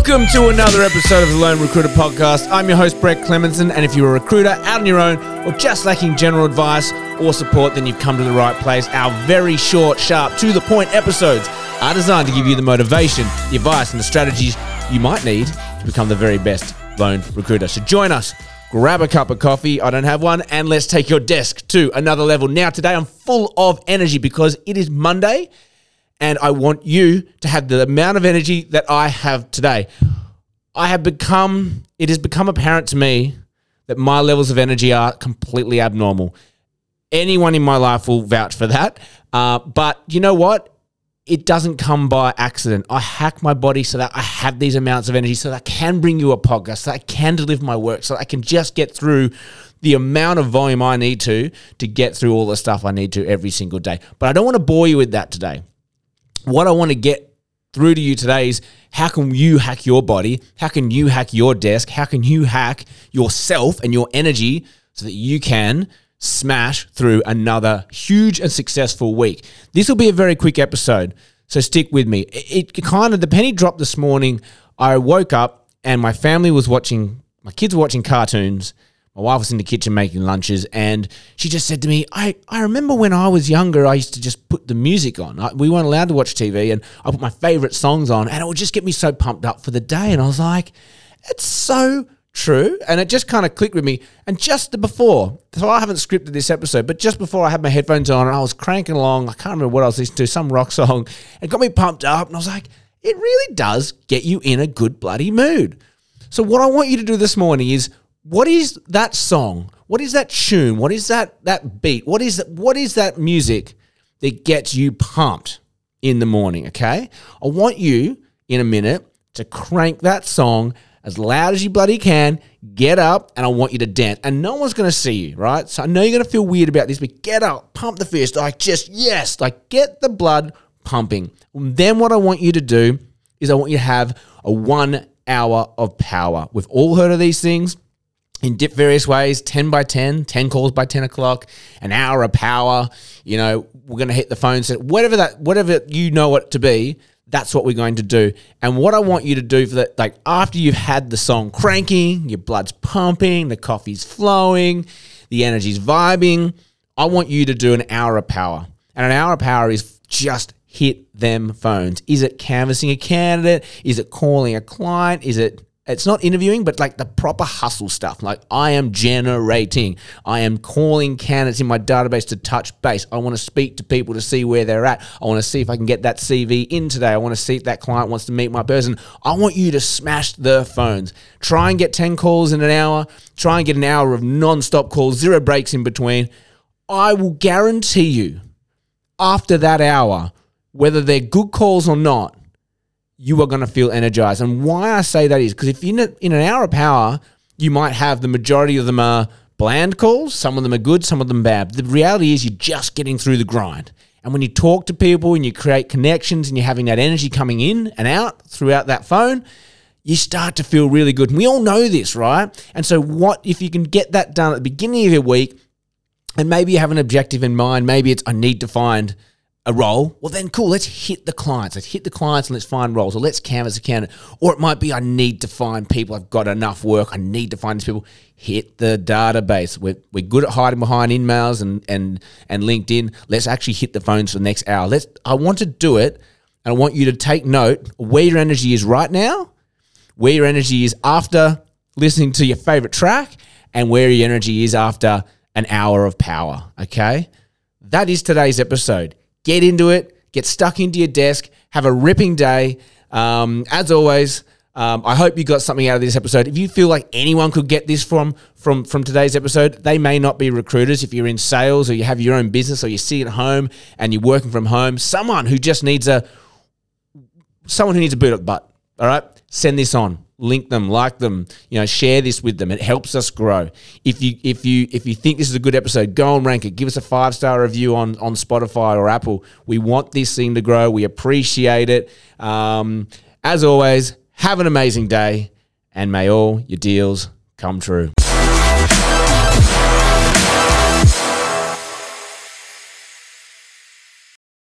Welcome to another episode of the Lone Recruiter Podcast. I'm your host, Brett Clemenson, and if you're a recruiter out on your own or just lacking general advice or support, then you've come to the right place. Our very short, sharp, to the point episodes are designed to give you the motivation, the advice, and the strategies you might need to become the very best lone recruiter. So join us, grab a cup of coffee, I don't have one, and let's take your desk to another level. Now, today I'm full of energy because it is Monday and I want you to have the amount of energy that I have today. I have become, it has become apparent to me that my levels of energy are completely abnormal. Anyone in my life will vouch for that. Uh, but you know what? It doesn't come by accident. I hack my body so that I have these amounts of energy, so that I can bring you a podcast, so I can deliver my work, so I can just get through the amount of volume I need to to get through all the stuff I need to every single day. But I don't want to bore you with that today what I want to get through to you today is how can you hack your body? How can you hack your desk? How can you hack yourself and your energy so that you can smash through another huge and successful week? This will be a very quick episode, so stick with me. It, it kind of, the penny dropped this morning. I woke up and my family was watching, my kids were watching cartoons my wife was in the kitchen making lunches, and she just said to me, I, I remember when I was younger, I used to just put the music on. I, we weren't allowed to watch TV, and I put my favorite songs on, and it would just get me so pumped up for the day. And I was like, it's so true. And it just kind of clicked with me. And just before, so I haven't scripted this episode, but just before I had my headphones on and I was cranking along, I can't remember what I was listening to, some rock song, it got me pumped up. And I was like, it really does get you in a good bloody mood. So, what I want you to do this morning is what is that song? What is that tune? What is that that beat? What is what is that music that gets you pumped in the morning? Okay, I want you in a minute to crank that song as loud as you bloody can. Get up, and I want you to dance. And no one's going to see you, right? So I know you're going to feel weird about this, but get up, pump the fist, like just yes, like get the blood pumping. Then what I want you to do is I want you to have a one hour of power. We've all heard of these things in various ways 10 by 10 10 calls by 10 o'clock an hour of power you know we're going to hit the phone set whatever that whatever you know it to be that's what we're going to do. And what i want you to do for that like after you've had the song cranking your blood's pumping the coffee's flowing the energy's vibing i want you to do an hour of power. And an hour of power is just hit them phones. Is it canvassing a candidate? Is it calling a client? Is it it's not interviewing, but like the proper hustle stuff. Like I am generating, I am calling candidates in my database to touch base. I want to speak to people to see where they're at. I want to see if I can get that CV in today. I want to see if that client wants to meet my person. I want you to smash the phones. Try and get 10 calls in an hour. Try and get an hour of non-stop calls, zero breaks in between. I will guarantee you after that hour, whether they're good calls or not, you are going to feel energized. And why I say that is because if in, a, in an hour of power, you might have the majority of them are bland calls, some of them are good, some of them bad. The reality is you're just getting through the grind. And when you talk to people and you create connections and you're having that energy coming in and out throughout that phone, you start to feel really good. And we all know this, right? And so, what if you can get that done at the beginning of your week and maybe you have an objective in mind? Maybe it's, I need to find a role, well then cool, let's hit the clients. Let's hit the clients and let's find roles. Or let's canvas a. Or it might be I need to find people. I've got enough work. I need to find these people. Hit the database. We're, we're good at hiding behind emails and, and, and LinkedIn. Let's actually hit the phones for the next hour. Let's I want to do it and I want you to take note where your energy is right now, where your energy is after listening to your favorite track, and where your energy is after an hour of power. Okay? That is today's episode get into it, get stuck into your desk, have a ripping day. Um, as always, um, I hope you got something out of this episode. If you feel like anyone could get this from from from today's episode, they may not be recruiters. If you're in sales or you have your own business or you sit at home and you're working from home, someone who just needs a someone who needs a boot up butt. All right, send this on link them, like them, you know, share this with them. It helps us grow. If you if you if you think this is a good episode, go and rank it. Give us a five star review on on Spotify or Apple. We want this thing to grow. We appreciate it. Um, as always, have an amazing day, and may all your deals come true.